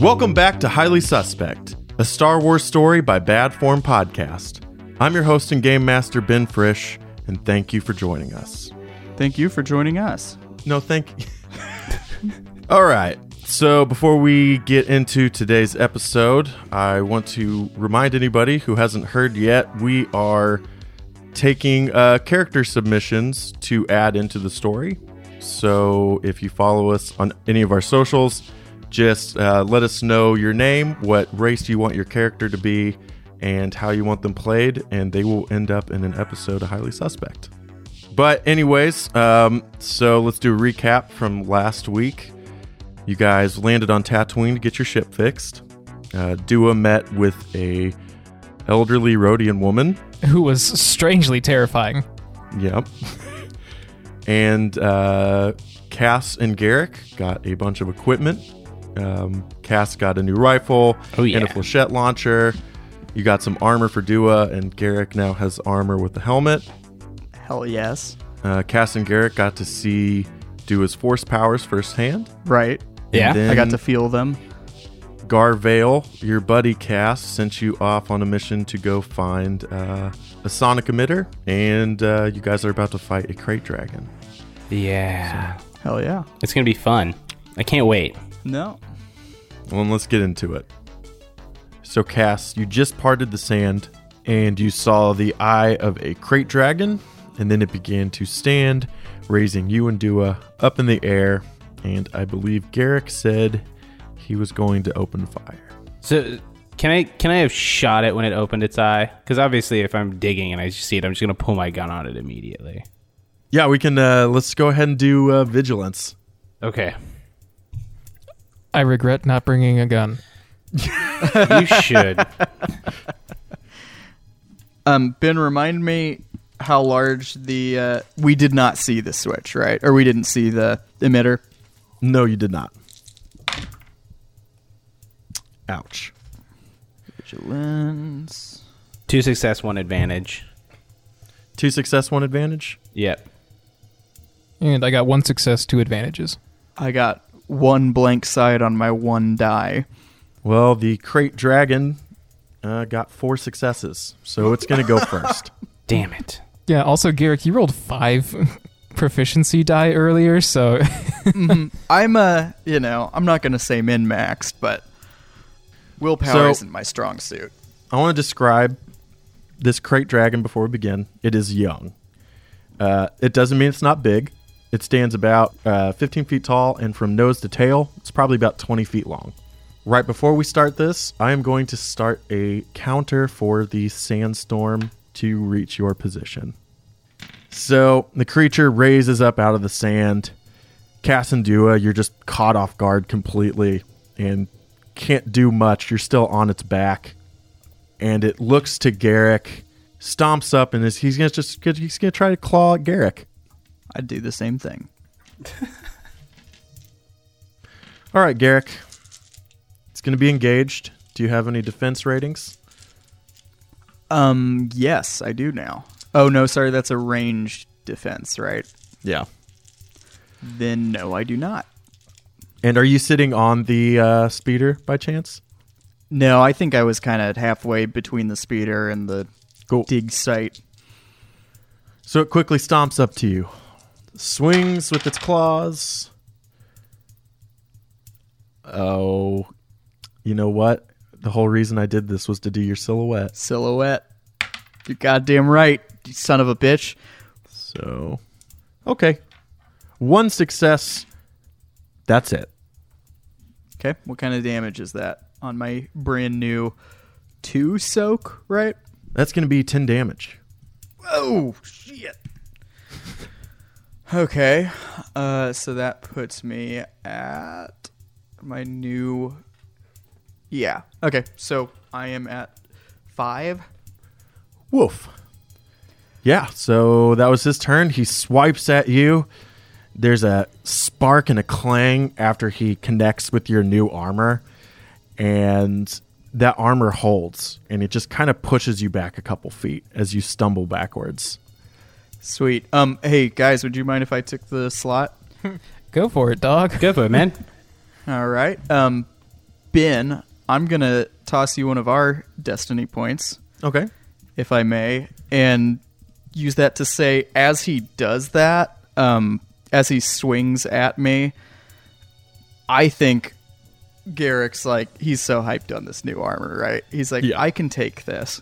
Welcome back to Highly Suspect, a Star Wars story by Bad Form Podcast. I'm your host and game master, Ben Frisch, and thank you for joining us. Thank you for joining us. No, thank you. All right. So, before we get into today's episode, I want to remind anybody who hasn't heard yet we are taking uh, character submissions to add into the story. So, if you follow us on any of our socials, just uh, let us know your name, what race you want your character to be, and how you want them played, and they will end up in an episode of Highly Suspect. But, anyways, um, so let's do a recap from last week. You guys landed on Tatooine to get your ship fixed. Uh, Dua met with a elderly Rodian woman. Who was strangely terrifying. Yep. and uh, Cass and Garrick got a bunch of equipment. Um, Cass got a new rifle Oh, yeah. and a flechette launcher. You got some armor for Dua, and Garrick now has armor with the helmet. Hell yes. Uh, Cass and Garrick got to see Dua's force powers firsthand. Right. Yeah. I got to feel them. Garvale, your buddy Cass, sent you off on a mission to go find uh, a sonic emitter, and uh, you guys are about to fight a krayt dragon. Yeah. Hell yeah. It's going to be fun. I can't wait. No. Well, let's get into it. So, Cass, you just parted the sand and you saw the eye of a krayt dragon, and then it began to stand, raising you and Dua up in the air. And I believe Garrick said he was going to open fire. So, can I can I have shot it when it opened its eye? Because obviously, if I'm digging and I see it, I'm just going to pull my gun on it immediately. Yeah, we can. Uh, let's go ahead and do uh, vigilance. Okay. I regret not bringing a gun. You should. Um, Ben, remind me how large the uh, we did not see the switch, right? Or we didn't see the emitter. No, you did not. Ouch. Vigilance. Two success, one advantage. Two success, one advantage. Yep. And I got one success, two advantages. I got one blank side on my one die. Well, the krayt dragon uh, got four successes, so it's going to go first. Damn it. Yeah, also, Garrick, you rolled five proficiency die earlier, so I'm a, you know, I'm not going to say min maxed, but willpower So- isn't my strong suit. I want to describe this krayt dragon before we begin. It is young. Uh, it doesn't mean it's not big. It stands about uh, 15 feet tall, and from nose to tail, it's probably about 20 feet long. Right before we start this, I am going to start a counter for the sandstorm to reach your position. So the creature raises up out of the sand. Cass and Dua, you're just caught off guard completely and can't do much. You're still on its back and it looks to Garrick, stomps up, and is he's gonna just he's gonna try to claw at Garrick. I'd do the same thing. All right, Garrick, it's gonna be engaged. Do you have any defense ratings? Um, yes, I do now. Oh no, sorry, that's a ranged defense, right? Yeah. Then no, I do not. And are you sitting on the uh, speeder by chance? No, I think I was kind of halfway between the speeder and the Cool. dig site. So it quickly stomps up to you, swings with its claws. Oh, you know what? The whole reason I did this was to do your silhouette. Silhouette. You're goddamn right, you son of a bitch. So, okay. One success. That's it. Okay, what kind of damage is that on my brand new two soak, right? That's going to be 10 damage. Oh, shit. Okay, uh, so that puts me at my new. Yeah, okay, so I am at five. Woof. Yeah, so that was his turn. He swipes at you. There's a spark and a clang after he connects with your new armor. And that armor holds. And it just kind of pushes you back a couple feet as you stumble backwards. Sweet. Um, hey guys, would you mind if I took the slot? go for it, dog. Go for it, man. All right. Um, Ben, I'm gonna toss you one of our destiny points, Okay. if I may, and use that to say, as he does that, um, as he swings at me, I think Garrick's like he's so hyped on this new armor, right? He's like, Yeah. I can take this,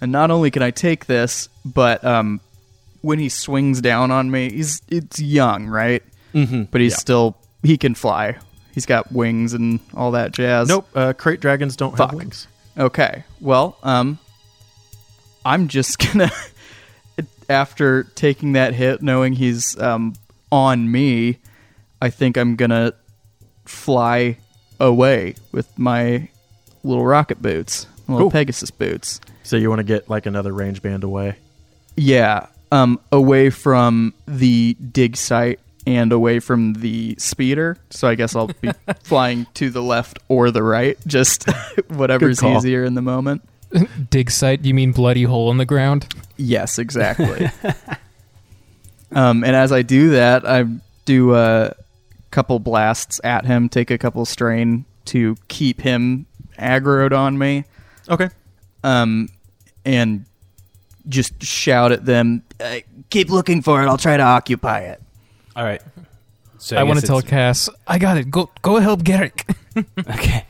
and not only can I take this, but um, when he swings down on me, he's it's young, right? Mm-hmm. But he's Yeah. still he can fly. He's got wings and all that jazz. Nope. Uh, krayt dragons don't Fuck. have wings. Okay. Well, um, I'm just gonna after taking that hit, knowing he's um on me, I think I'm gonna fly away with my little rocket boots, little Cool. Pegasus boots. So you want to get like another range band away. Yeah, um, away from the dig site and away from the speeder. So I guess I'll be flying to the left or the right, just whatever's easier in the moment. Dig site, you mean bloody hole in the ground? Yes, exactly. um, and as I do that, I do a couple blasts at him, take a couple strain to keep him aggroed on me, Okay. um, and just shout at them, uh, "Keep looking for it. I'll try to occupy it." All right. So I, want to tell Cass, I got it. Go go help Garrick. Okay.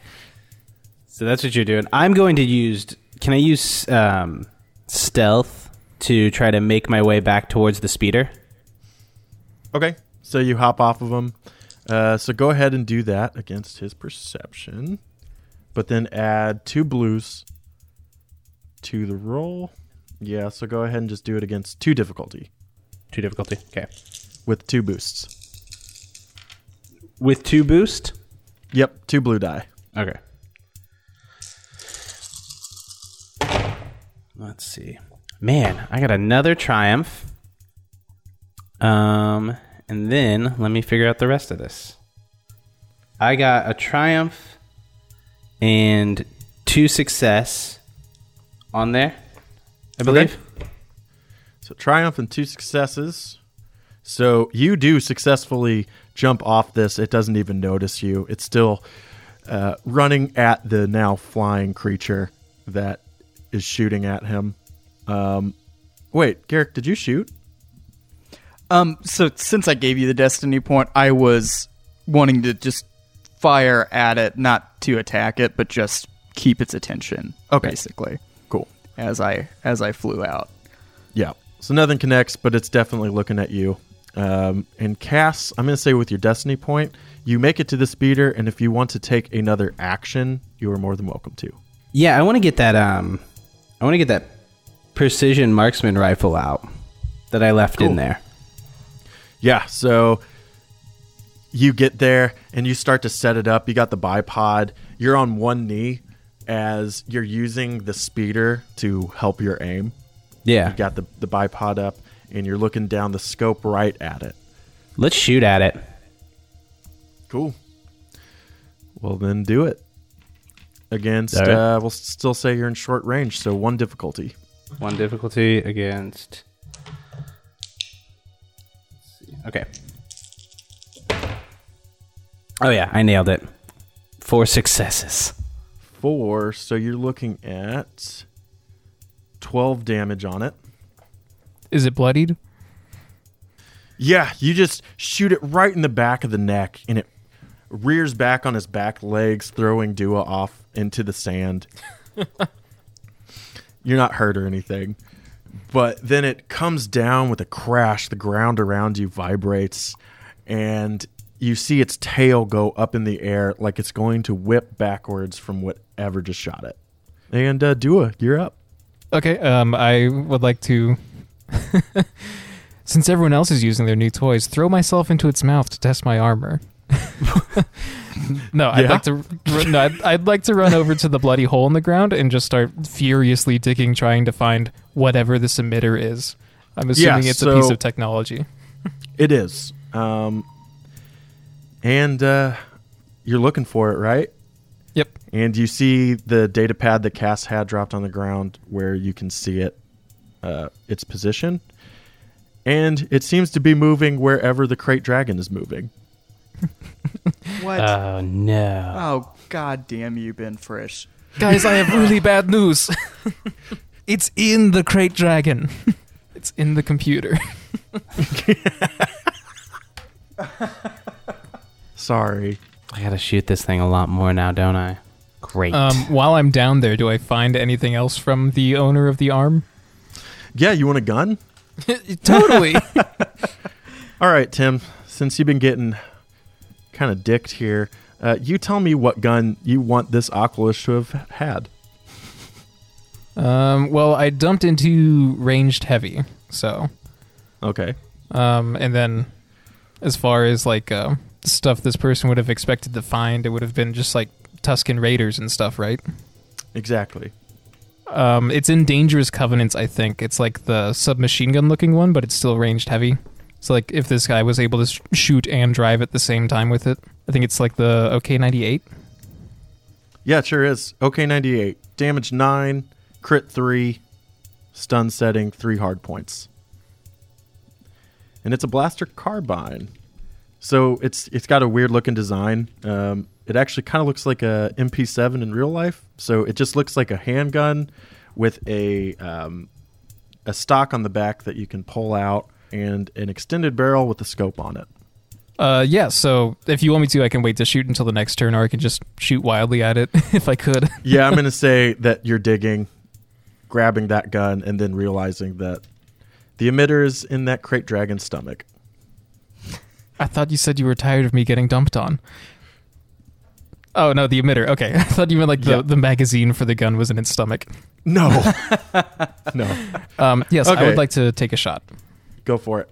So that's what you're doing. I'm going to use. Can I use um, stealth to try to make my way back towards the speeder? Okay. So you hop off of him. Uh, so go ahead and do that against his perception, but then add two blues to the roll. Yeah. So go ahead and just do it against two difficulty Two difficulty. Okay. with two boosts. With two boost. Yep. Two blue die. Okay. Let's see. Man, I got another triumph. Um, and then let me figure out the rest of this. I got a triumph and two success on there, I believe. So triumph and two successes. So you do successfully jump off this. It doesn't even notice you. It's still uh, running at the now flying creature that is shooting at him. Um, wait, Garrick, did you shoot? Um, so since I gave you the destiny point, I was wanting to just fire at it, not to attack it, but just keep its attention. Okay. basically, Cool. As I as I flew out. Yeah. So nothing connects, but it's definitely looking at you. Um, and Cass, I'm going to say with your destiny point, you make it to the speeder, and if you want to take another action, you are more than welcome to. Yeah, I want to get that. Um, I want to get that precision marksman rifle out that I left in there. Yeah, so you get there and you start to set it up. You got the bipod. You're on one knee as you're using the speeder to help your aim. Yeah, You got the, the bipod up and you're looking down the scope right at it. let's shoot at it. Cool. Well, then do it. Against, All right. uh, we'll still say you're in short range, so one difficulty. One difficulty against. Okay. Oh yeah, I nailed it. Four successes. Four, so you're looking at 12 damage on it. Is it bloodied? Yeah, you just shoot it right in the back of the neck, and it rears back on his back legs, throwing Dua off into the sand. You're not hurt or anything. But then it comes down with a crash. The ground around you vibrates, and you see its tail go up in the air like it's going to whip backwards from whatever just shot it. And uh, Dua, you're up. Okay, um, I would like to, since everyone else is using their new toys, throw myself into its mouth to test my armor. no, I'd Yeah? like to. No, I'd, I'd like to run over to the bloody hole in the ground and just start furiously digging, trying to find whatever this emitter is. I'm assuming Yeah, it's a piece of technology. It is. Um, and uh, you're looking for it, right? Yep. And you see the data pad that Cass had dropped on the ground where you can see it, uh, its position. And it seems to be moving wherever the krayt dragon is moving. What? Oh no. oh, god damn you, Ben Frisch. Guys, I have really bad news. it's in the krayt dragon. it's in the computer. Sorry. I gotta shoot this thing a lot more now, don't I? Great. Um, while I'm down there, do I find anything else from the owner of the arm? Yeah, you want a gun? totally. All right, Tim. Since you've been getting kind of dicked here, uh, you tell me what gun you want this Aqualish to have had. um, well, I dumped into ranged heavy, so Okay. um, and then as far as like uh, stuff this person would have expected to find, it would have been just like Tusken Raiders and stuff, right? Exactly. Um, it's in Dangerous Covenants, I think. It's like the submachine gun looking one, but it's still ranged heavy. So like if this guy was able to sh- shoot and drive at the same time with it, I think it's like the OK98. Yeah, it sure is. OK 98. Damage 9, crit 3, stun setting, 3 hard points. And it's a blaster carbine. So it's it's got a weird looking design. Um, it actually kind of looks like a MP7 in real life. So it just looks like a handgun with a um, a stock on the back that you can pull out and an extended barrel with a scope on it. Uh, yeah. So if you want me to, I can wait to shoot until the next turn, or I can just shoot wildly at it if I could. Yeah, I'm going to say that you're digging, grabbing that gun, and then realizing that the emitter is in that krayt dragon stomach. I thought you said you were tired of me getting dumped on. Oh no, the emitter. Okay, I thought you meant like the, Yeah. the magazine for the gun was in its stomach. No, no, Um, yes, I would like to take a shot. go for it.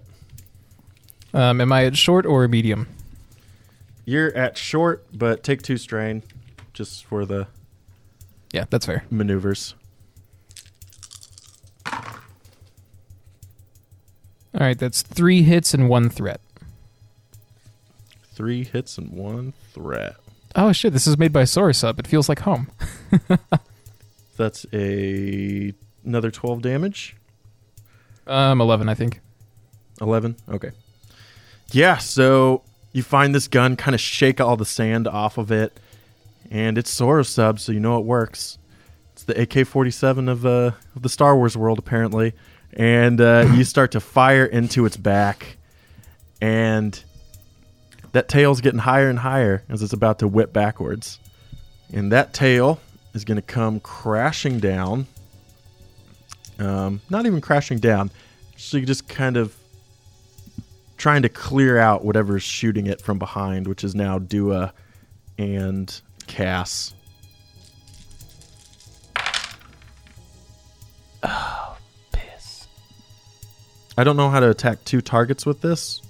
Um, am I at short or medium? You're at short, but take two strain, just for the Yeah, that's fair. maneuvers. All right, that's three hits and one threat. Three hits and one threat. Oh shit, this is made by SoroSuub. It feels like home. That's a another twelve damage. Um, eleven, I think. 11 okay yeah so you find this gun kind of shake all the sand off of it and it's SoroSuub so you know it works it's the ak-47 of, uh, of the star wars world apparently and uh, you start to fire into its back and that tail's getting higher and higher as it's about to whip backwards and that tail is going to come crashing down um, not even crashing down so you just kind of trying to clear out whatever's shooting it from behind, which is now Dua and Cass. Oh, piss. I don't know how to attack two targets with this.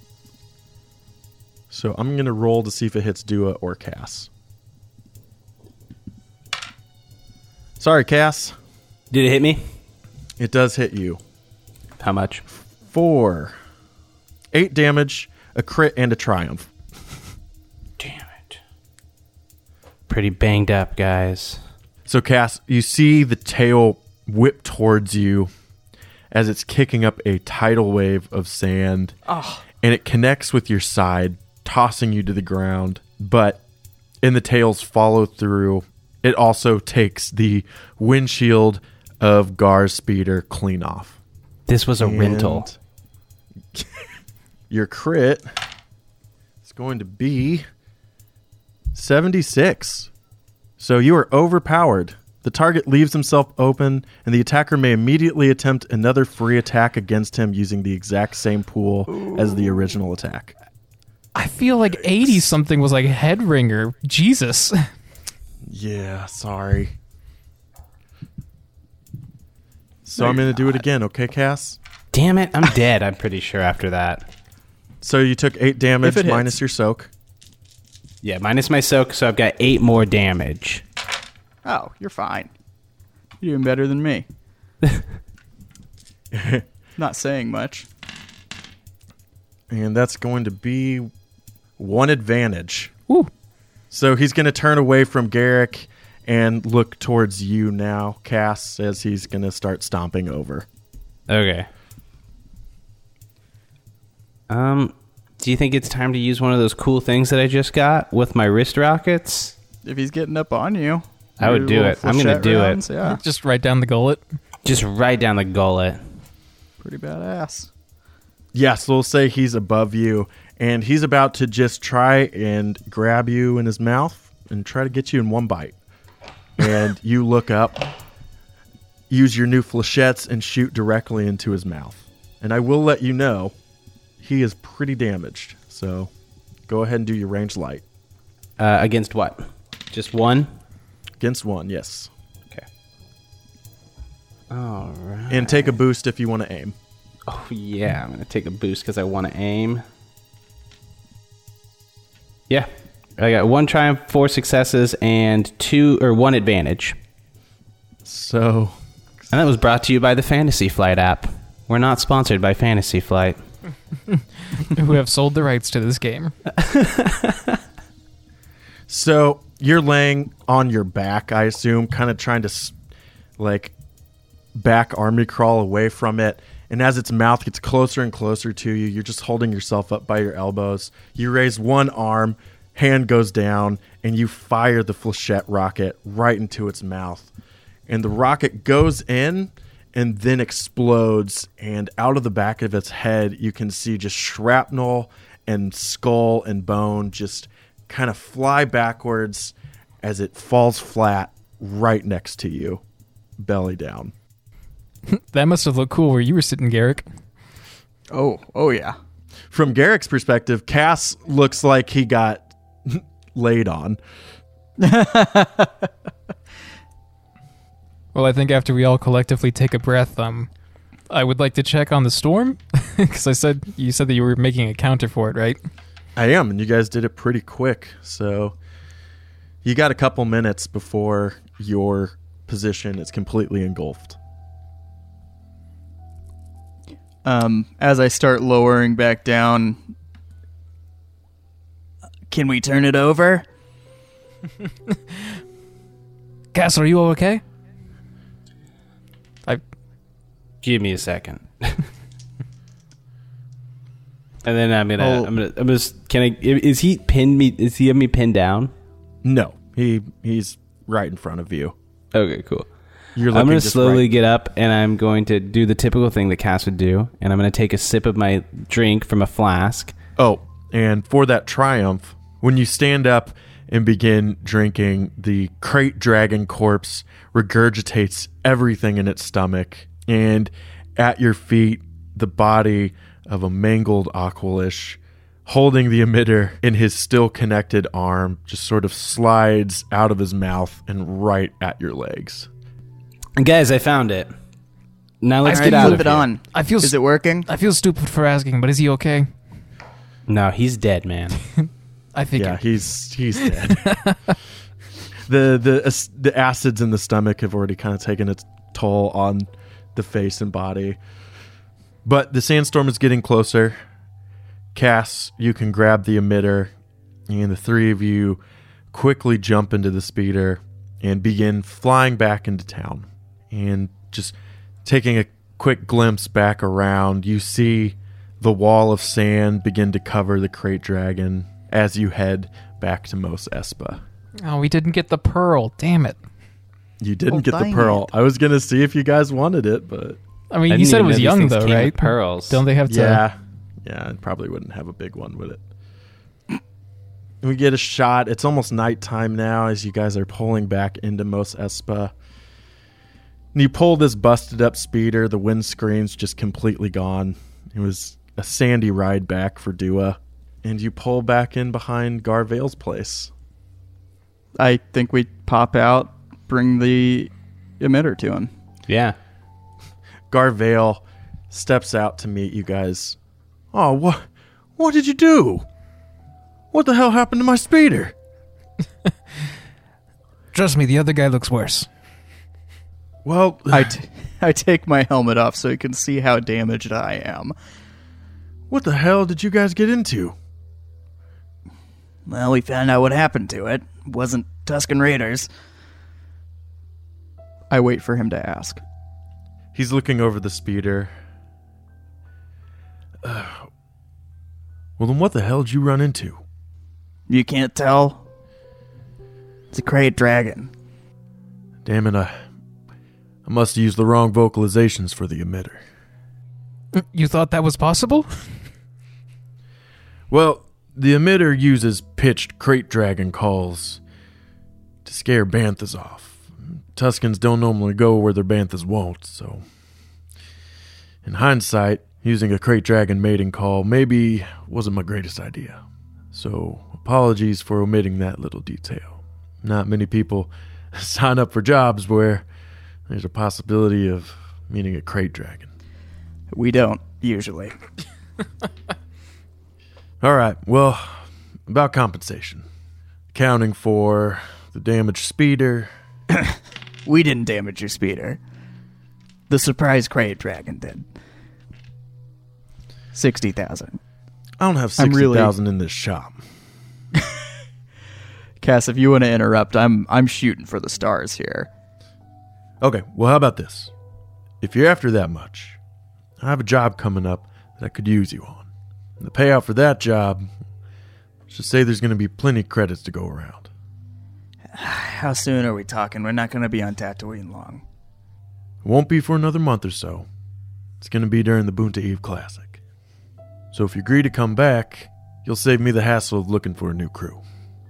So I'm going to roll to see if it hits Dua or Cass. Sorry, Cass. Did it hit me? It does hit you. How much? Four. Eight damage, a crit, and a triumph. Damn it. Pretty banged up, guys. So, Cass, you see the tail whip towards you as it's kicking up a tidal wave of sand. And it connects with your side, tossing you to the ground. But in the tail's follow through, it also takes the windshield of Gar's speeder clean off. This was a rental. Your crit is going to be 76. So you are overpowered. The target leaves himself open, and the attacker may immediately attempt another free attack against him using the exact same pool as the original attack. I feel like eighty something was like head ringer. Jesus. Yeah, sorry. So I'm going to do it again, okay, Cass? Damn it, I'm dead, I'm pretty sure, after that. So you took 8 damage If it hits. minus your soak. Yeah, minus my soak, so I've got eight more damage. Oh, you're fine. You're doing better than me. Not saying much. And that's going to be one advantage. Woo. So he's going to turn away from Garrick and look towards you now, Cass, as he's going to start stomping over. Okay. Um, Do you think it's time to use one of those cool things that I just got with my wrist rockets? If he's getting up on you, I would do it. I'm gonna flechette do it. Yeah, Just right down the gullet. Just right down the gullet. pretty badass. Yes, we'll say he's above you, and he's about to just try and grab you in his mouth and try to get you in one bite. And you look up, use your new flechettes, and shoot directly into his mouth. And I will let you know, he is pretty damaged. So go ahead and do your range light. Uh, against what? Just one? Against one, yes. Okay. All right. And take a boost if you want to aim. Oh yeah, I'm gonna take a boost because I want to aim. Yeah, I got one triumph, four successes, and two or one advantage. So And that was brought to you by the Fantasy Flight app. We're not sponsored by Fantasy Flight. Who have sold the rights to this game. So you're laying on your back, I assume, kind of trying to like back army crawl away from it. And as its mouth gets closer and closer to you, you're just holding yourself up by your elbows. You raise one arm, hand goes down, and you fire the flechette rocket right into its mouth. And the rocket goes in and then explodes. And out of the back of its head, you can see just shrapnel and skull and bone just kind of fly backwards as it falls flat right next to you, belly down. That must have looked cool where you were sitting, Garrick. Oh, oh yeah. From Garrick's perspective, Cass looks like he got laid on. Well, I think after we all collectively take a breath, um, I would like to check on the storm because I said you said that you were making a counter for it, right? I am, and you guys did it pretty quick. So you got a couple minutes before your position is completely engulfed. Um, as I start lowering back down, can we turn it over? Cass, are you okay? I Give me a second. and then I'm gonna, Oh. I'm gonna, I'm gonna. Can I? Is he pinned me? Is he have me pinned down? No, he he's right in front of you. Okay, cool. You're I'm going to slowly right- get up and I'm going to do the typical thing that Cass would do. And I'm going to take a sip of my drink from a flask. Oh, and for that triumph, when you stand up and begin drinking, the krayt dragon corpse regurgitates everything in its stomach, and at your feet, the body of a mangled Aqualish holding the emitter in his still connected arm just sort of slides out of his mouth and right at your legs. Guys, I found it. Now let's I get out flip of it here. on. I feel Is it working? I feel stupid for asking, but is he okay? No, he's dead, man. I think. Yeah, he's he's dead. the the ac- the acids in the stomach have already kind of taken its toll on the face and body. But the sandstorm is getting closer. Cass, you can grab the emitter, and the three of you quickly jump into the speeder and begin flying back into town. And just taking a quick glimpse back around, you see the wall of sand begin to cover the krayt dragon as you head back to Mos Espa. Oh, we didn't get the pearl. Damn it. You didn't Oh, get the pearl. it. I was gonna see if you guys wanted it, but I mean, I you said it was young though, right? Pearls. Don't they have to? yeah, yeah, it probably wouldn't have a big one with it. We get a shot. It's almost nighttime now as you guys are pulling back into Mos Espa. And you pull this busted up speeder. The windscreen's just completely gone. It was a sandy ride back for Dua. And you pull back in behind Garvale's place. I think we pop out, bring the emitter to him. Yeah. Garvale steps out to meet you guys. Oh, what? What did you do? What the hell happened to my speeder? Trust me, the other guy looks worse. Well, I, t- I take my helmet off so you can see how damaged I am. what the hell did you guys get into? Well, we found out what happened to it. It wasn't Tusken Raiders. I wait for him to ask. He's looking over the speeder. Uh, Well, then what the hell did you run into? You can't tell? It's a krayt dragon. Damn it, I, I must have used the wrong vocalizations for the emitter. Mm, you thought that was possible? Well, the emitter uses pitched krayt dragon calls to scare banthas off. Tuskens don't normally go where their banthas won't, so. In hindsight, using a krayt dragon mating call maybe wasn't my greatest idea. So, apologies for omitting that little detail. Not many people sign up for jobs where there's a possibility of meeting a krayt dragon. We don't, usually. All right. Well, about compensation. Accounting for the damaged speeder. We didn't damage your speeder. The surprise krayt dragon did. 60,000. I don't have I'm really- in this shop. Cass, if you want to interrupt, I'm I'm shooting for the stars here. Okay. Well, how about this? If you're after that much, I have a job coming up that I could use you on. And the payout for that job, let's just say there's going to be plenty of credits to go around. How soon are we talking? We're not going to be on Tatooine long. It won't be for another month or so. It's going to be during the Boonta Eve Classic. So if you agree to come back, you'll save me the hassle of looking for a new crew.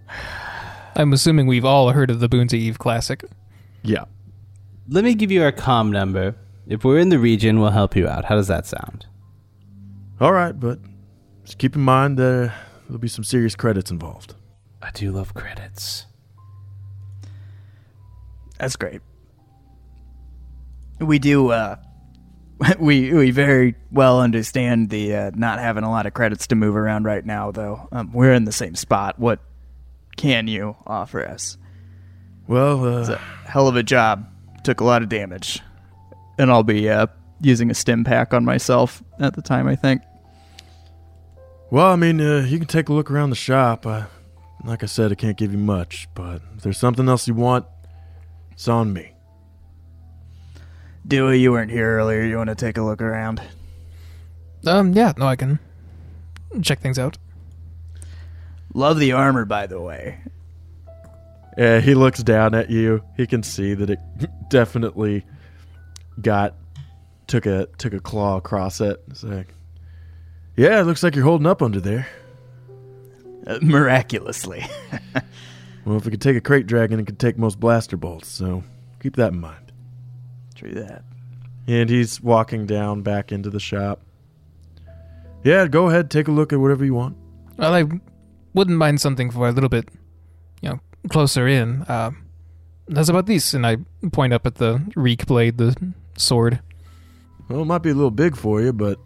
I'm assuming we've all heard of the Boonta Eve Classic. Yeah. Let me give you our com number. If we're in the region, we'll help you out. How does that sound? All right, but just keep in mind that there'll be some serious credits involved. I do love credits. That's great. We do uh we we very well understand the uh, not having a lot of credits to move around right now though. Um, we're in the same spot. What can you offer us? Well, It's a uh, hell of a job. Took a lot of damage. And I'll be uh using a stim pack on myself at the time, I think. well, I mean, uh, you can take a look around the shop. Uh, like I said, I can't give you much, but if there's something else you want, it's on me. Dewey, you weren't here earlier. You want to take a look around? Um, yeah, no, I can check things out. Love the armor, by the way. Yeah, he looks down at you. He can see that it definitely got took a took a claw across it. It's like, yeah, it looks like you're holding up under there. Uh, miraculously. Well, if it could take a krayt dragon, it could take most blaster bolts. So keep that in mind. True that. And he's walking down back into the shop. Yeah, go ahead, take a look at whatever you want. Well, I wouldn't mind something for a little bit, you know, closer in. Uh, how's about these? And I point up at the reek blade, the sword. Well, it might be a little big for you, but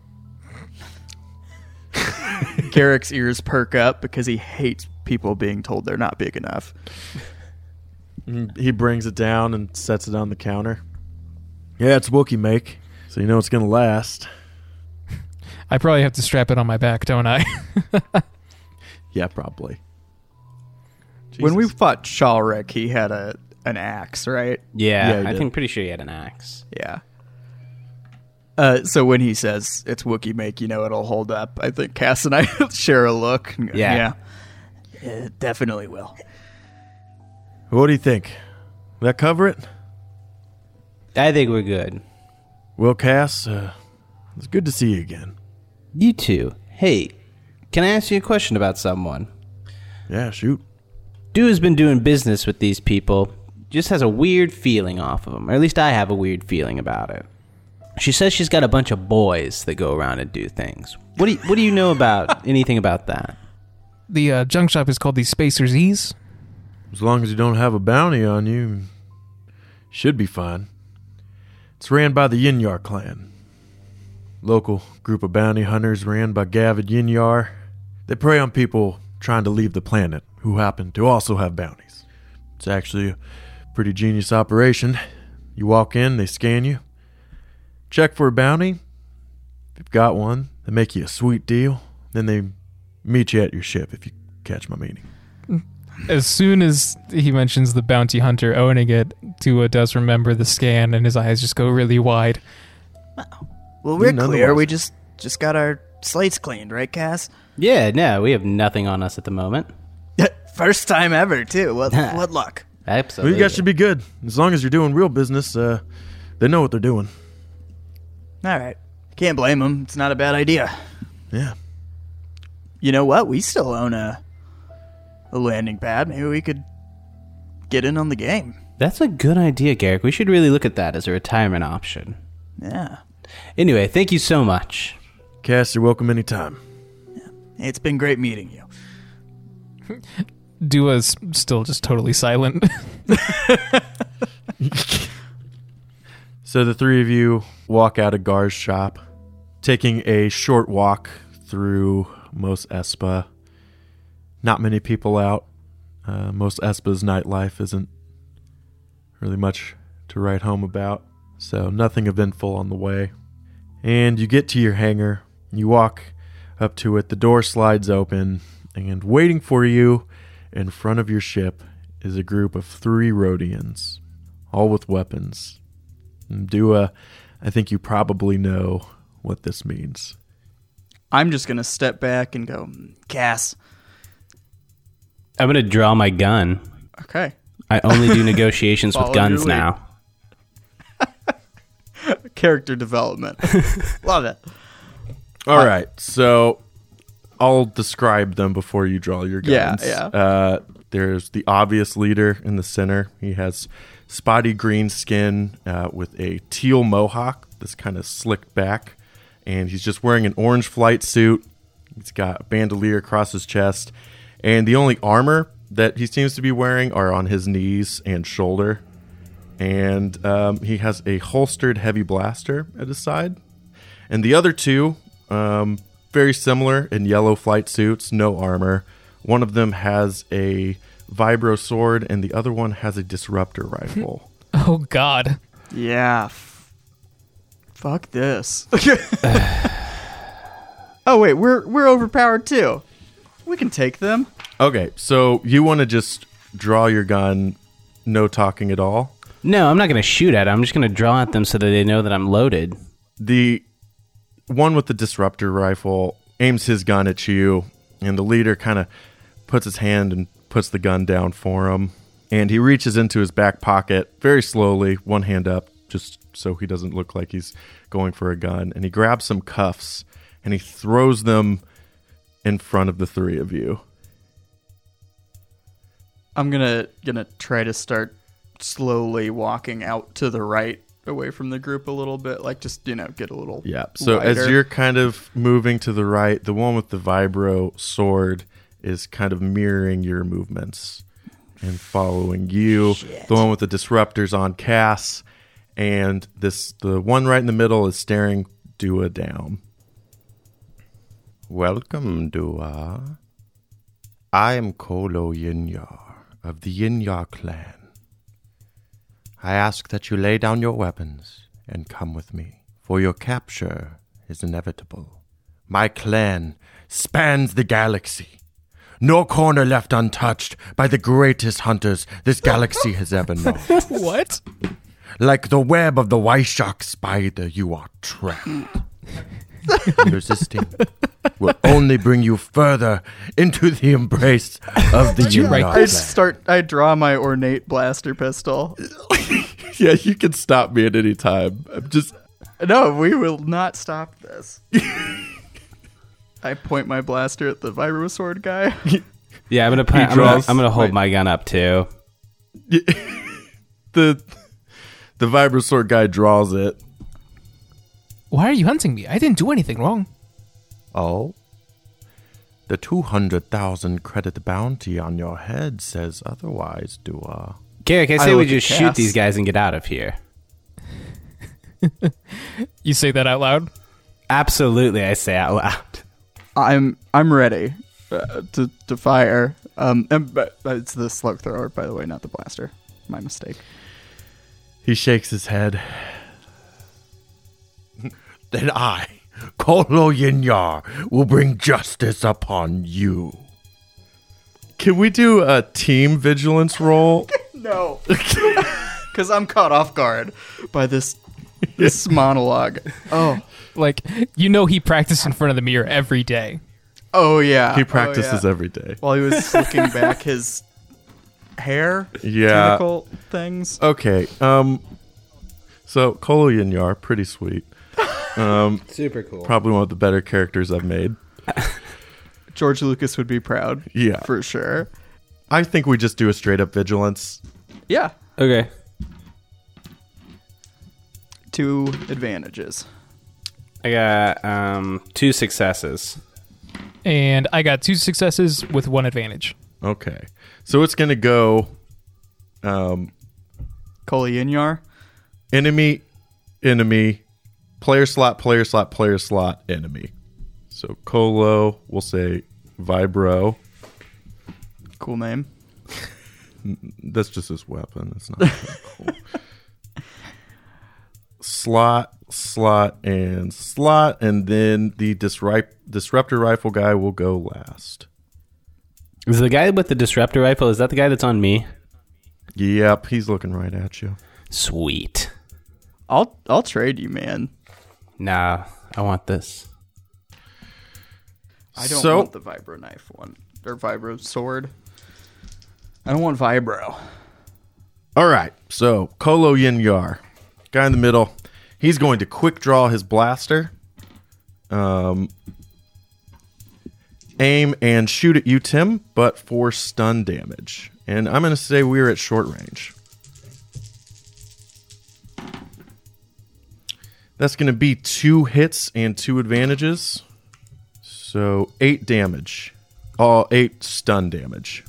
Garrick's ears perk up because he hates people being told they're not big enough. he brings it down and sets it on the counter. Yeah, it's Wookie make, so you know it's gonna last. I probably have to strap it on my back, don't I? Yeah, probably. When we fought Shalric, he had a an axe, right? Yeah, Yeah, I think pretty sure he had an axe. Yeah. Uh, so when he says it's Wookie make, you know it'll hold up. I think Cass and I share a look. Yeah. yeah, it definitely will. what do you think? That cover it? I think we're good. Well, Cass, uh, it's good to see you again. You too. Hey, can I ask you a question about someone? Yeah, shoot. Dew has been doing business with these people. Just has a weird feeling off of them, or at least I have a weird feeling about it. She says she's got a bunch of boys that go around and do things. What do you, what do you know about anything about that? the uh, junk shop is called the Spacer's Ease. As long as you don't have a bounty on you, should be fine. It's ran by the Yinyar clan. Local group of bounty hunters ran by Gavid Yinyar. They prey on people trying to leave the planet who happen to also have bounties. It's actually a pretty genius operation. You walk in, they scan you, check for a bounty. If you've got one, they make you a sweet deal. Then they meet you at your ship, if you catch my meaning. As soon as he mentions the bounty hunter owning it, Tua does remember the scan, and his eyes just go really wide. Well, we're None clear. We just just got our slate's cleaned, right, Cass? Yeah, no, we have nothing on us at the moment. First time ever, too. What, what luck? Well, Absolutely. you guys should be good. As long as you're doing real business, uh, they know what they're doing. All right. Can't blame them. It's not a bad idea. Yeah. You know what? We still own a, a landing pad. Maybe we could get in on the game. That's a good idea, Garrick. We should really look at that as a retirement option. Yeah. Anyway, thank you so much. Cass, you're welcome anytime. It's been great meeting you. Dua's still just totally silent. So the three of you walk out of Gar's shop, taking a short walk through Mos Espa. Not many people out. Uh, Mos Espa's nightlife isn't really much to write home about, so nothing eventful on the way. And you get to your hangar. You walk up to it. The door slides open, and waiting for you in front of your ship is a group of three Rodians, all with weapons. Dua, I think you probably know what this means. I'm just going to step back and go, Cass. I'm going to draw my gun. Okay. I only do negotiations with guns now. Character development. Love it. All right, so I'll describe them before you draw your guns. yeah. Uh, there's the obvious leader in the center. He has spotty green skin uh, with a teal mohawk this kind of slicked back, and he's just wearing an orange flight suit. He's got a bandolier across his chest, and the only armor that he seems to be wearing are on his knees and shoulder. And um, he has a holstered heavy blaster at his side. And the other two, um, very similar in yellow flight suits, no armor. One of them has a vibro sword, and the other one has a disruptor rifle. oh God. Yeah. F- fuck this. oh wait, we're we're overpowered too. We can take them. okay, so you want to just draw your gun, no talking at all. No, I'm not going to shoot at them. I'm just going to draw at them so that they know that I'm loaded. The one with the disruptor rifle aims his gun at you, and the leader kind of puts his hand and puts the gun down for him. And he reaches into his back pocket very slowly, one hand up, just so he doesn't look like he's going for a gun. And he grabs some cuffs and he throws them in front of the three of you. I'm gonna gonna try to start slowly walking out to the right, away from the group a little bit, like just you know get a little Yeah. So as you're kind of moving to the right, the one with the vibro sword is kind of mirroring your movements and following you. The one with the disruptors on Cass, and this the one right in the middle is staring Dua down. Welcome, Dua. I am Kolo Yinyar of the Yinyar clan. I ask that you lay down your weapons and come with me, for your capture is inevitable. My clan spans the galaxy. No corner left untouched by the greatest hunters this galaxy has ever known. What? Like the web of the Wyshok spider, you are trapped. Resisting will only bring you further into the embrace of the you write I start. I draw my ornate blaster pistol. Yeah, you can stop me at any time. I'm just No, we will not stop this. I point my blaster at the vibro sword guy. Yeah, I'm gonna. Put, I'm, gonna I'm gonna hold Wait. my gun up too. the the vibro sword guy draws it. Why are you hunting me? I didn't do anything wrong. Oh, the two hundred thousand credit bounty on your head says otherwise, Dua. Garrick, I I say we look at just shoot these guys and get out of here. You say that out loud? Absolutely, I say out loud. I'm I'm ready uh, to to fire. Um, and, but, but it's the slug thrower, by the way, not the blaster. My mistake. He shakes his head. Then I, Kolo Yinyar, will bring justice upon you. Can we do a team vigilance roll? No, because I'm caught off guard by this this monologue. Oh, Like you know, he practiced in front of the mirror every day. oh yeah. He Oh, practices yeah. every day. while he was slicking back his hair. Yeah. Cuticle things. Okay. Um. So Kolo Yinyar, pretty sweet. Um, Super cool. probably one of the better characters I've made. George Lucas would be proud. Yeah. for sure. I think we just do a straight up vigilance. Yeah, okay. two advantages. I got um, two successes. And I got two successes with one advantage. Okay. So it's gonna go. Um, Kolo Yinyar. enemy, enemy, player slot, player slot, player slot, enemy. So Kolo, we'll say Vibro. Cool name. That's just his weapon. It's not cool. slot, slot, and slot, and then the disrupt disruptor rifle guy will go last. Is the guy with the disruptor rifle? Is that the guy that's on me? Yep, he's looking right at you. Sweet. I'll I'll trade you, man. Nah, I want this. I don't So- want the vibro knife one or vibro sword. I don't want vibro. All right, so Kolo Yinyar, guy in the middle, he's going to quick draw his blaster, um, aim and shoot at you, Tim, but for stun damage. And I'm going to say we're at short range. That's going to be two hits and two advantages. So eight damage. Oh, eight stun damage.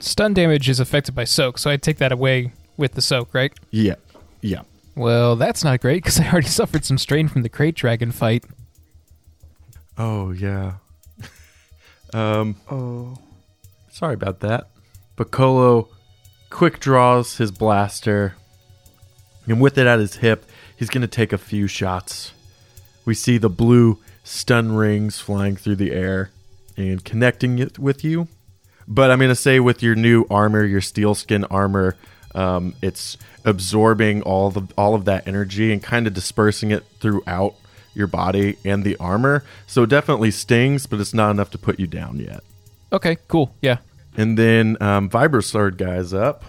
Stun damage is affected by soak, so I take that away with the soak, right? Yeah. Yeah. Well, that's not great because I already suffered some strain from the krayt dragon fight. Oh, yeah. um, Oh, Sorry about that. Piccolo quick draws his blaster, and with it at his hip, he's going to take a few shots. We see the blue stun rings flying through the air and connecting it with you. But I'm going to say, with your new armor, your steel skin armor, um, it's absorbing all the all of that energy and kind of dispersing it throughout your body and the armor. So it definitely stings, but it's not enough to put you down yet. Okay, cool. Yeah. And then um, Vibrosword guy's up.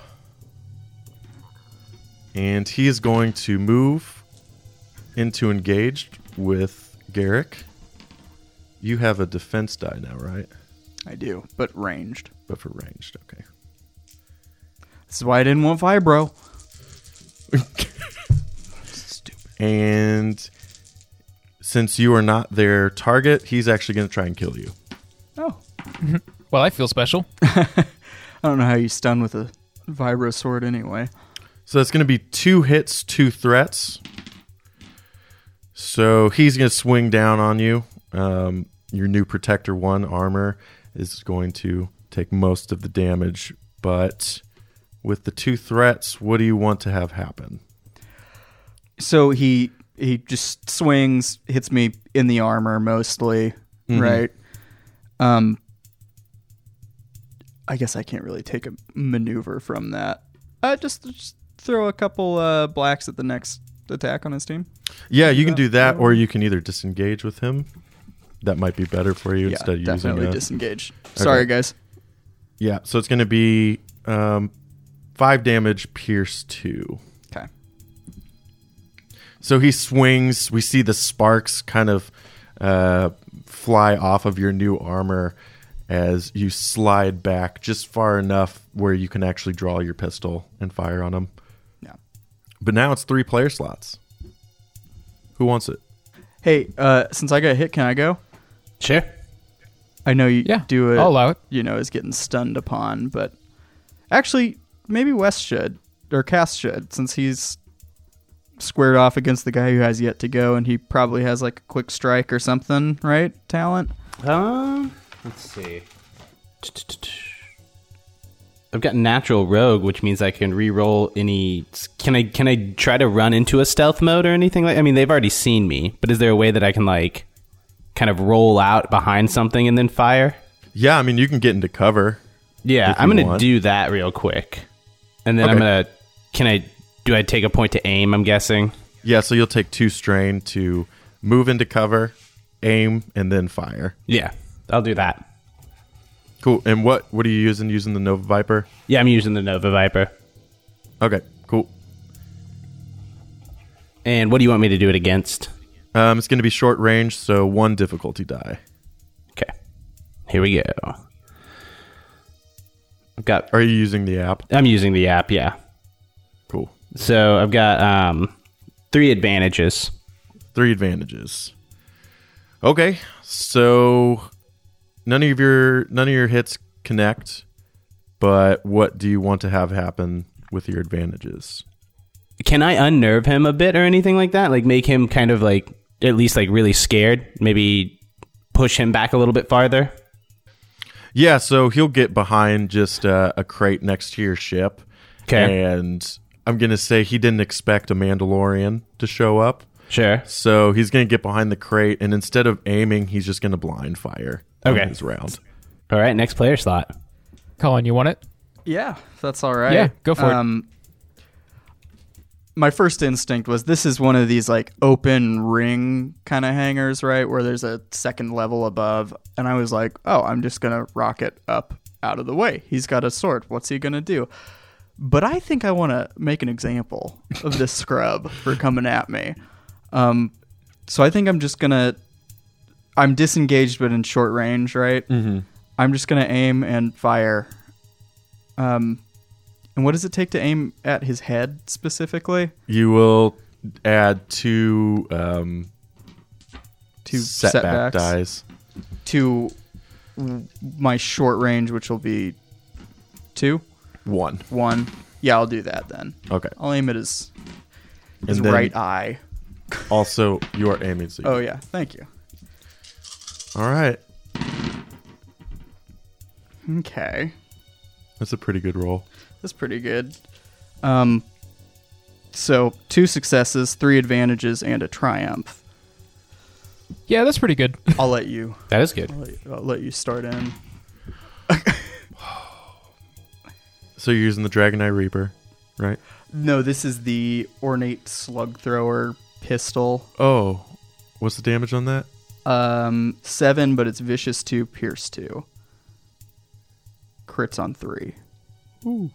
And he is going to move into engaged with Garrick. You have a defense die now, right? I do, but ranged. But for ranged, okay. This is why I didn't want vibro. And since you are not their target, he's actually going to try and kill you. Oh, Well, I feel special. I don't know how you stun with a vibro sword anyway. So that's going to be two hits, two threats. So he's going to swing down on you. Um, your new Protector 1 armor is going to take most of the damage. But with the two threats, what do you want to have happen? So he he just swings, hits me in the armor mostly, right? Um I guess I can't really take a maneuver from that. Uh just, just throw a couple uh blacks at the next attack on his team. Yeah, you can do that, or you can either disengage with him. That might be better for you yeah, instead of using definitely a, disengage. Sorry guys. Yeah, so it's going to be um, five damage, pierce two. Okay. So he swings. We see the sparks kind of uh, fly off of your new armor as you slide back just far enough where you can actually draw your pistol and fire on him. Yeah. But now it's three player slots. Who wants it? Hey, uh since I got hit, can I go? Sure. I know you Yeah, do it. I'll allow it. You know, is getting stunned upon, but actually, maybe West should or Cass should, since he's squared off against the guy who has yet to go, and he probably has like a quick strike or something, right? Talent. Um, let's see. I've got natural rogue, which means I can re-roll any. Can I can I try to run into a stealth mode or anything like? I mean, they've already seen me, but is there a way that I can like kind of roll out behind something and then fire? Yeah, I mean, you can get into cover. Yeah, I'm gonna want. do that real quick, and then I'm gonna. Can I? Do I take a point to aim? I'm guessing. Yeah, so you'll take two strain to move into cover, aim, and then fire. Yeah, I'll do that. Cool. And what what are you using? Using the Nova Viper? Yeah, I'm using the Nova Viper. Okay, cool. And what do you want me to do it against? Um, it's going to be short range, so one difficulty die. Okay, here we go. I've got. Are you using the app? I'm using the app. Yeah. Cool. So I've got um, three advantages. Three advantages. Okay, so none of your none of your hits connect, but what do you want to have happen with your advantages? Can I unnerve him a bit or anything like that? Like make him kind of like at least like really scared. Maybe push him back a little bit farther. Yeah, so he'll get behind just uh, a crate next to your ship. Okay. And I'm going to say he didn't expect a Mandalorian to show up. Sure. So he's going to get behind the crate, and instead of aiming, he's just going to blind fire Okay. his round. All right. Next player slot. Colin, you want it? Yeah, that's all right. Yeah, go for it. um, My first instinct was this is one of these like open ring kind of hangers, right? Where there's a second level above. And I was like, oh, I'm just going to rocket up out of the way. He's got a sword. What's he going to do? But I think I want to make an example of this scrub for coming at me. Um, so I think I'm just going to. I'm disengaged, but in short range, right? Mm-hmm. I'm just gonna aim and fire. Um, and what does it take to aim at his head specifically? You will add two um, Two setback setbacks dies. to my short range, which will be two, One. one. Yeah, I'll do that then. Okay. I'll aim at his his right eye. Also, you are aiming. So Oh yeah, thank you. All right. Okay, That's a pretty good roll. that's pretty good. Um, so two successes, three advantages, and a triumph. Yeah, that's pretty good. I'll let you. That is good. I'll let you, I'll let you start in. So you're using the Dragon Eye Reaper, right? No, this is the ornate slug thrower pistol. Oh, what's the damage on that? Um, seven, but it's vicious two, pierce two. Crits on three. Ooh.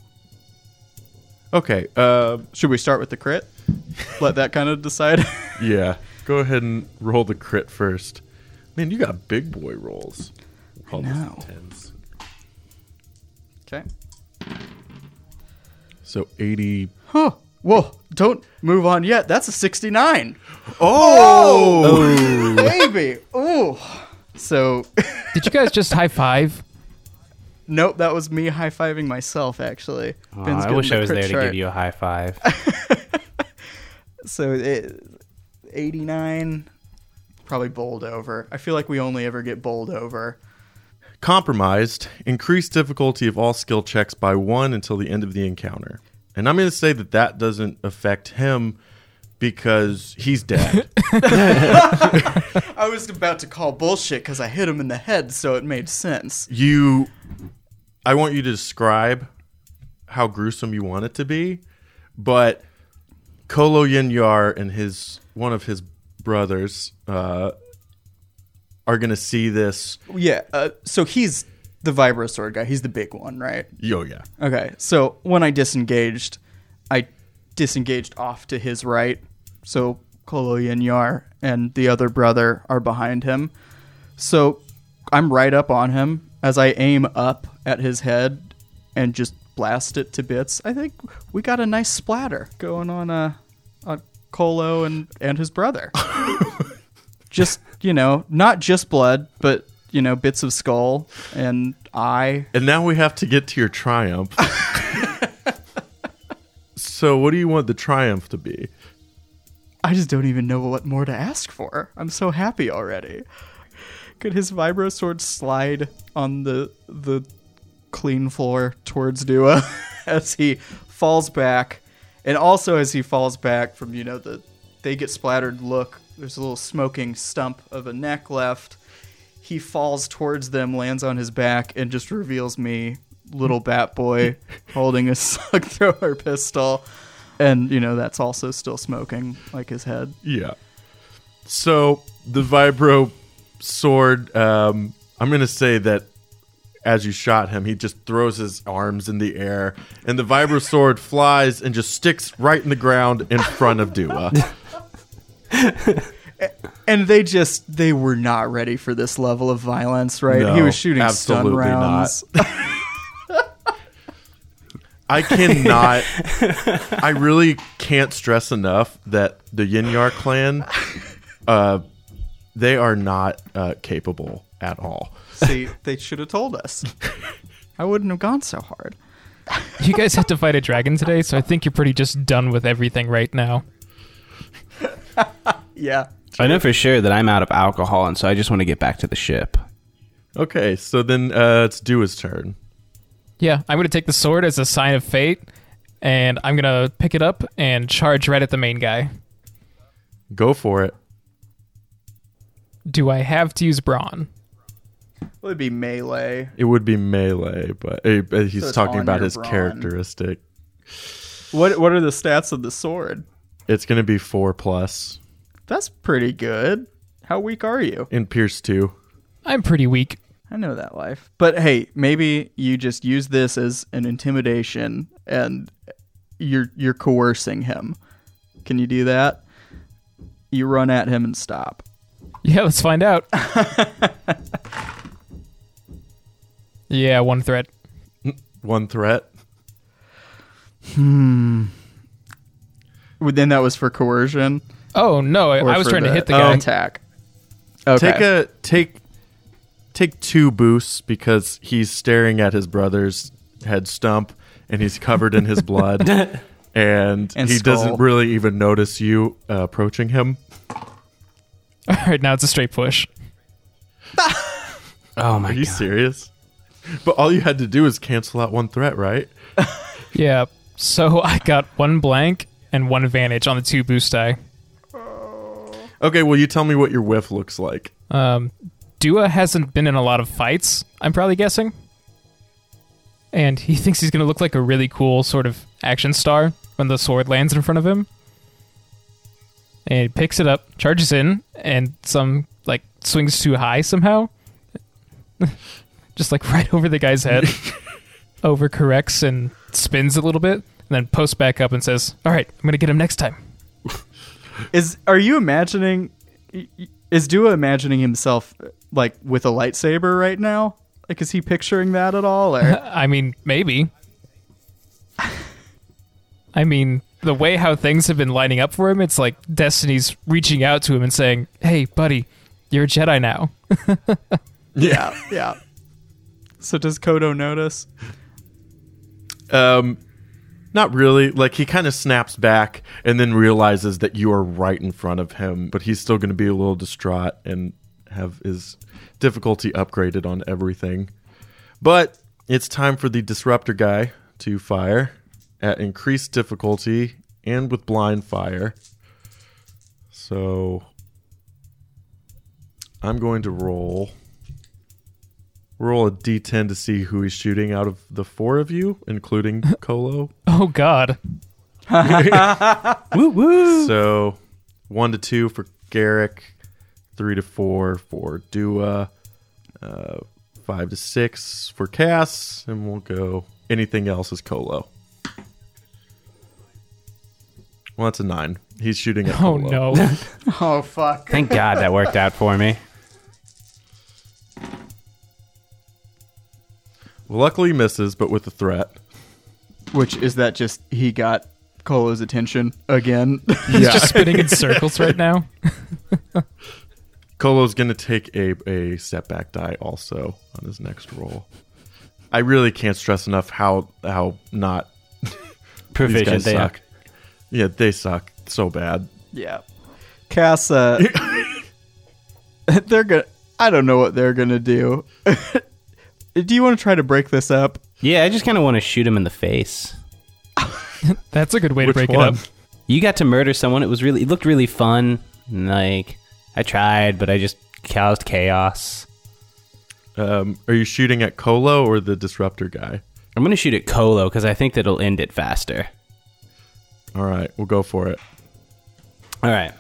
Okay. Uh, Should we start with the crit? Let that kind of decide. yeah. Go ahead and roll the crit first. Man, you got big boy rolls. All know. tens. okay. So 80. Huh. Whoa! Don't move on yet. That's a sixty-nine. Oh! Baby. Ooh. So, Did you guys just high five? nope. That was me high fiving myself. Actually. Aw, Ben's I getting wish the I was crit there to chart. give you a high five. So it, 89 probably bowled over. I feel like we only ever get bowled over. Compromised. Increase difficulty of all skill checks by one until the end of the encounter. And I'm going to say that that doesn't affect him because he's dead. I was about to call bullshit because I hit him in the head, so it made sense. you. I want you to describe how gruesome you want it to be, but Kolo Yinyar and his one of his brothers uh, are going to see this. Yeah, uh, so he's the Vibrosword guy. He's the big one, right? Yo, yeah. Okay, so when I disengaged, I disengaged off to his right. So Kolo Yar and the other brother are behind him. So I'm right up on him as I aim up at his head and just blast it to bits. I think we got a nice splatter going on uh, on Kolo and, and his brother. just, you know, not just blood, but, you know, bits of skull and eye. And now we have to get to your triumph. so, what do you want the triumph to be? I just don't even know what more to ask for. I'm so happy already. Could his vibro sword slide on the the clean floor towards Dua as he falls back, and also as he falls back from you know the they get splattered look. There's a little smoking stump of a neck left. He falls towards them, lands on his back, and just reveals me, little bat boy, holding a slug thrower pistol. and you know that's also still smoking like his head. Yeah. So the vibro sword, um, I'm gonna say that as you shot him, he just throws his arms in the air, and the vibro sword flies and just sticks right in the ground in front of Dua. And they just they were not ready for this level of violence, right? he was shooting stun absolutely rounds. I cannot. I really can't stress enough that the Yinyar clan, uh, they are not uh, capable at all. See, they should have told us. I wouldn't have gone so hard. You guys had to fight a dragon today, so I think you're pretty just done with everything right now. Yeah. I know for sure that I'm out of alcohol, and so I just want to get back to the ship. Okay, so then uh, it's Dua's turn. Yeah, I'm gonna take the sword as a sign of fate, and I'm gonna pick it up and charge right at the main guy. Go for it. Do I have to use brawn? Well, it'd be melee. It would be melee, but uh, he's So talking about his brawn. characteristic. What what are the stats of the sword? It's going to be four plus That's pretty good. How weak are you? in Pierce two. I'm pretty weak. I know that life. But hey, maybe you just use this as an intimidation and you're you're coercing him. Can you do that? You run at him and stop. Yeah, let's find out. yeah, one threat. One threat. Hmm. Well, Then that was for coercion. Oh no, I, I was for trying to hit the guy. attack. Okay. Take a take take two boosts because he's staring at his brother's head stump and he's covered in his blood and, And he skull. doesn't really even notice you uh, approaching him. All right, now it's a straight push. Oh my god. Are you god! serious? But all you had to do is cancel out one threat, right? Yeah, so I got one blank and one advantage on the two boost die. Okay, well you tell me what your whiff looks like. Um, Dua hasn't been in a lot of fights, I'm probably guessing. And he thinks he's going to look like a really cool sort of action star when the sword lands in front of him. And he picks it up, charges in, and some, like, swings too high somehow. Just, like, right over the guy's head. Overcorrects and spins a little bit, and then posts back up and says, All right, I'm going to get him next time. Is are you imagining? Is Dua imagining himself like with a lightsaber right now? Like, is he picturing that at all? Or I mean, maybe. I mean, the way how things have been lining up for him, it's like Destiny's reaching out to him and saying, "Hey, buddy, you're a Jedi now." yeah, yeah. So does Kodo notice? Um, not really. Like he kind of snaps back and then realizes that you are right in front of him, but he's still going to be a little distraught and have his difficulty upgraded on everything. But it's time for the disruptor guy to fire at increased difficulty and with blind fire. So I'm going to roll roll a d10 to see who he's shooting out of the four of you, including Kolo. oh God! Woo woo! So one to two for Garrick, three to four for Dua, uh, five to six for Cass, and we'll go anything else is Kolo. Well, that's a nine. He's shooting at Oh Kolo. no! Oh fuck! Thank God that worked out for me. Luckily misses, but with a threat. Which is that? Just he got Kolo's attention again. He's just spinning in circles right now. Kolo's going to take a, a step back die also on his next roll. I really can't stress enough how how not these Proficient guys they are. suck. Yeah, they suck so bad. yeah. Cass, uh, they're gonna. I don't know what they're gonna do. Do you want to try to break this up? Yeah, I just kind of want to shoot him in the face. That's a good way to break one? it up. You got to murder someone. It was really, it looked really fun. Like I tried, but I just caused chaos. Um, are you shooting at Kolo or the disruptor guy? I'm gonna shoot at Kolo because I think that'll end it faster. All right, we'll go for it. All right.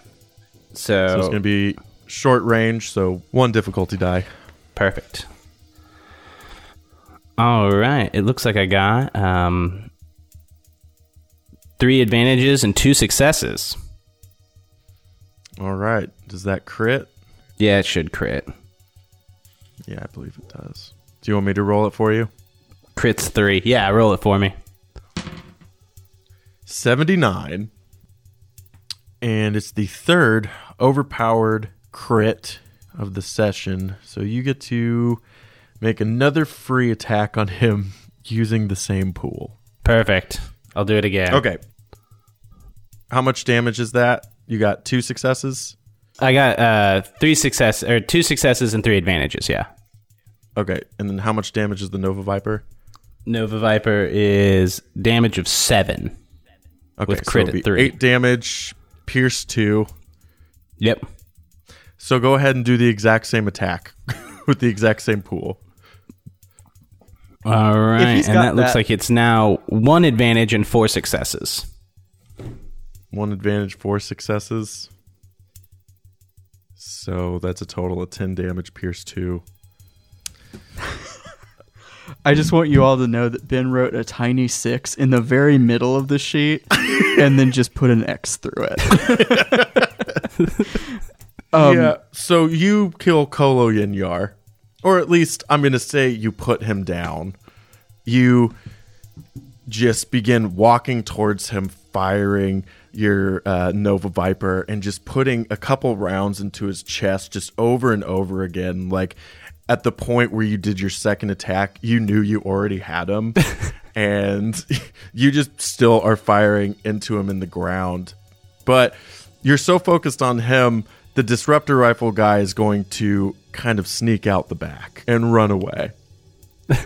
So, So it's going to be short range, so one difficulty die. perfect. All right. It looks like I got um, three advantages and two successes. All right. Does that crit? Yeah, it should crit. Yeah, I believe it does. Do you want me to roll it for you? Crits three. Yeah, roll it for me. 79. And it's the third overpowered crit of the session. So you get to make another free attack on him using the same pool. Perfect. I'll do it again. Okay. How much damage is that? You got two successes? I got uh, three success or two successes and three advantages. Yeah. Okay. And then how much damage is the Nova Viper? Nova Viper is damage of seven. Okay, With crit so at it'd be three. Eight damage, pierce two. Yep. So go ahead and do the exact same attack with the exact same pool. All right, and got that looks that- like it's now one advantage and four successes. One advantage, four successes. So that's a total of 10 damage, pierce two. I just want you all to know that Ben wrote a tiny six in the very middle of the sheet and then just put an X through it. um, yeah. So you kill Kolo Yinyar. Or at least I'm going to say you put him down. You just begin walking towards him, firing your uh, Nova Viper and just putting a couple rounds into his chest just over and over again. Like at the point where you did your second attack, you knew you already had him. and you just still are firing into him in the ground. But you're so focused on him, the disruptor rifle guy is going to kind of sneak out the back and run away.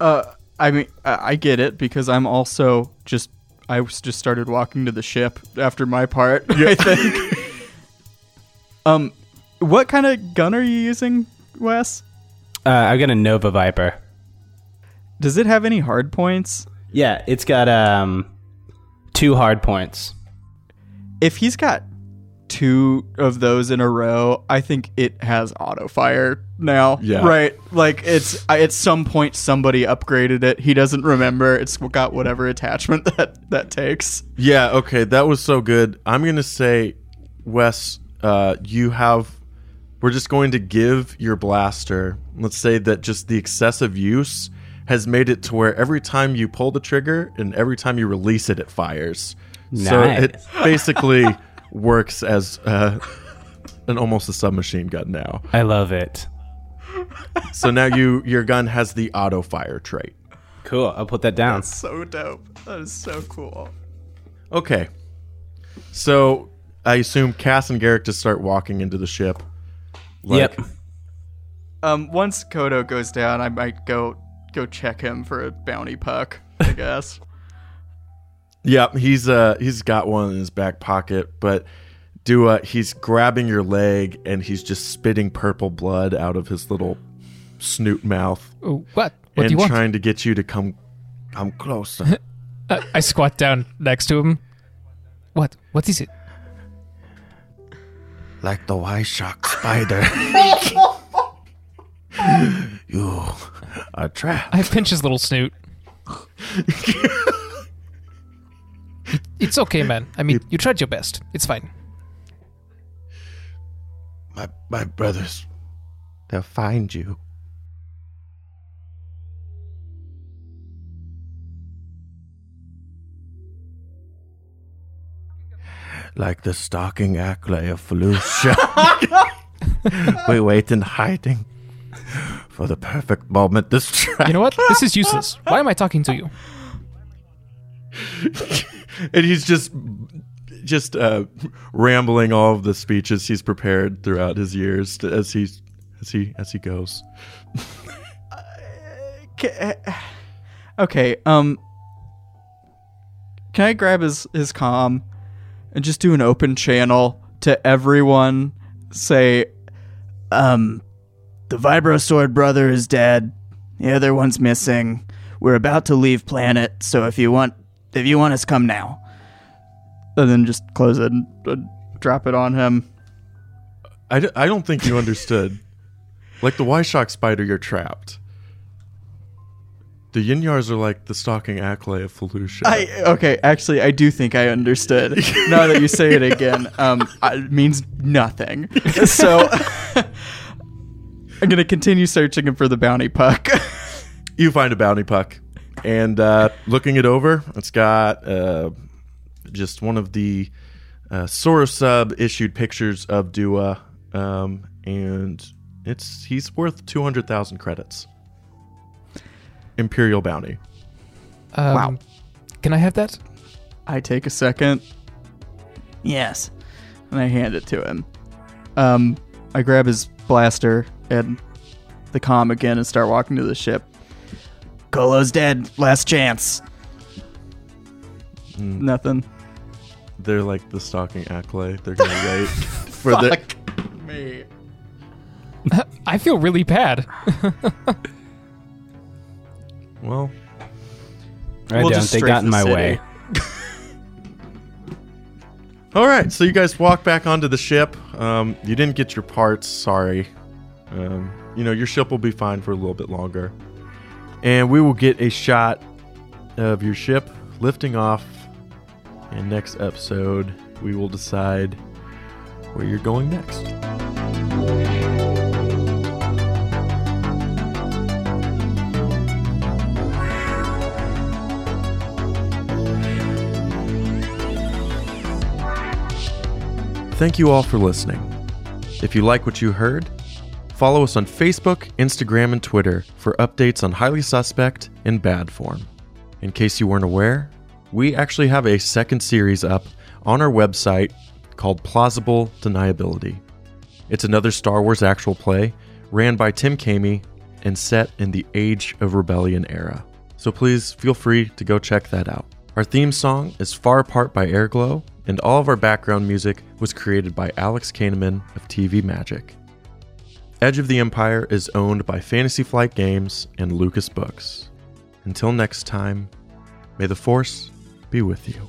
Uh, I mean, I I get it because I'm also just I was just started walking to the ship after my part. I think. um, what kind of gun are you using, Wes? Uh, I've got a Nova Viper. Does it have any hard points? Yeah, it's got um two hard points. If he's got two of those in a row, I think it has auto fire now. Yeah. Right. Like it's at some point somebody upgraded it. He doesn't remember. It's got whatever attachment that that takes. Yeah, okay, that was so good. I'm going to say, Wes, uh, you have. We're just going to give your blaster, let's say that just the excessive use has made it to where every time you pull the trigger and every time you release it, it fires. So it basically works as uh, an almost a submachine gun now. I love it. So now you your gun has the auto fire trait. Cool. I'll put that down. So dope. That is so cool. Okay. So I assume Cass and Garrick just start walking into the ship. Like, yep. Um, once Kodo goes down, I might go go check him for a bounty puck. I guess. Yeah, he's uh he's got one in his back pocket, but Dua he's grabbing your leg and he's just spitting purple blood out of his little snoot mouth Oh, what? What and do you want? trying to get you to come come closer. Uh, I squat down next to him. What? What is it? like the white shark spider. you are trapped. I pinch his little snoot. It- it's okay, man. I mean, you tried your best. It's fine. My my brothers, they'll find you. Like the stalking Acklay of Felucia. we wait in hiding for the perfect moment This strike. You know what? This is useless. Why am I talking to you? and he's just just uh, rambling all of the speeches he's prepared throughout his years to, as he as he as he goes. Okay. Um. Can I grab his his comm and just do an open channel to everyone? Say, um, the Vibrosword brother is dead. The other one's missing. We're about to leave planet, so if you want, if you want us, come now. and then just close it and uh, drop it on him. I, d- I don't think you understood. like the Y-Shock spider, you're trapped. The Yinyars are like the stalking Acklay of Felucia. I okay, actually, I do think I understood. now that you say it again, um, it means nothing. So I'm gonna continue searching for the bounty puck. you find a bounty puck, and uh, looking it over, it's got uh, just one of the uh, SoroSuub issued pictures of Dua, um, and it's he's worth two hundred thousand credits. Imperial bounty. Um, Wow. Can I have that? I take a second. Yes. And I hand it to him. Um, I grab his blaster and the comm again and start walking to the ship. Kolo's dead. Last chance. Mm, Nothing. They're like the stalking Acklay. They're gonna wait for the. Me. I feel really bad. Well, I We'll don't. They got in my city. way. All right, so you guys walk back onto the ship. Um, you didn't get your parts. Sorry. Um, you know your ship will be fine for a little bit longer, and we will get a shot of your ship lifting off. And next episode, we will decide where you're going next. Thank you all for listening. If you like what you heard, follow us on Facebook, Instagram, and Twitter for updates on Highly Suspect in bad form. In case you weren't aware, we actually have a second series up on our website called Plausible Deniability. It's another Star Wars actual play ran by Tim Kamey and set in the Age of Rebellion era. So please feel free to go check that out. Our theme song is Far Apart by Airglow, and all of our background music was created by Alex Kahneman of TV Magic. Edge of the Empire is owned by Fantasy Flight Games and Lucas Books. Until next time, may the Force be with you.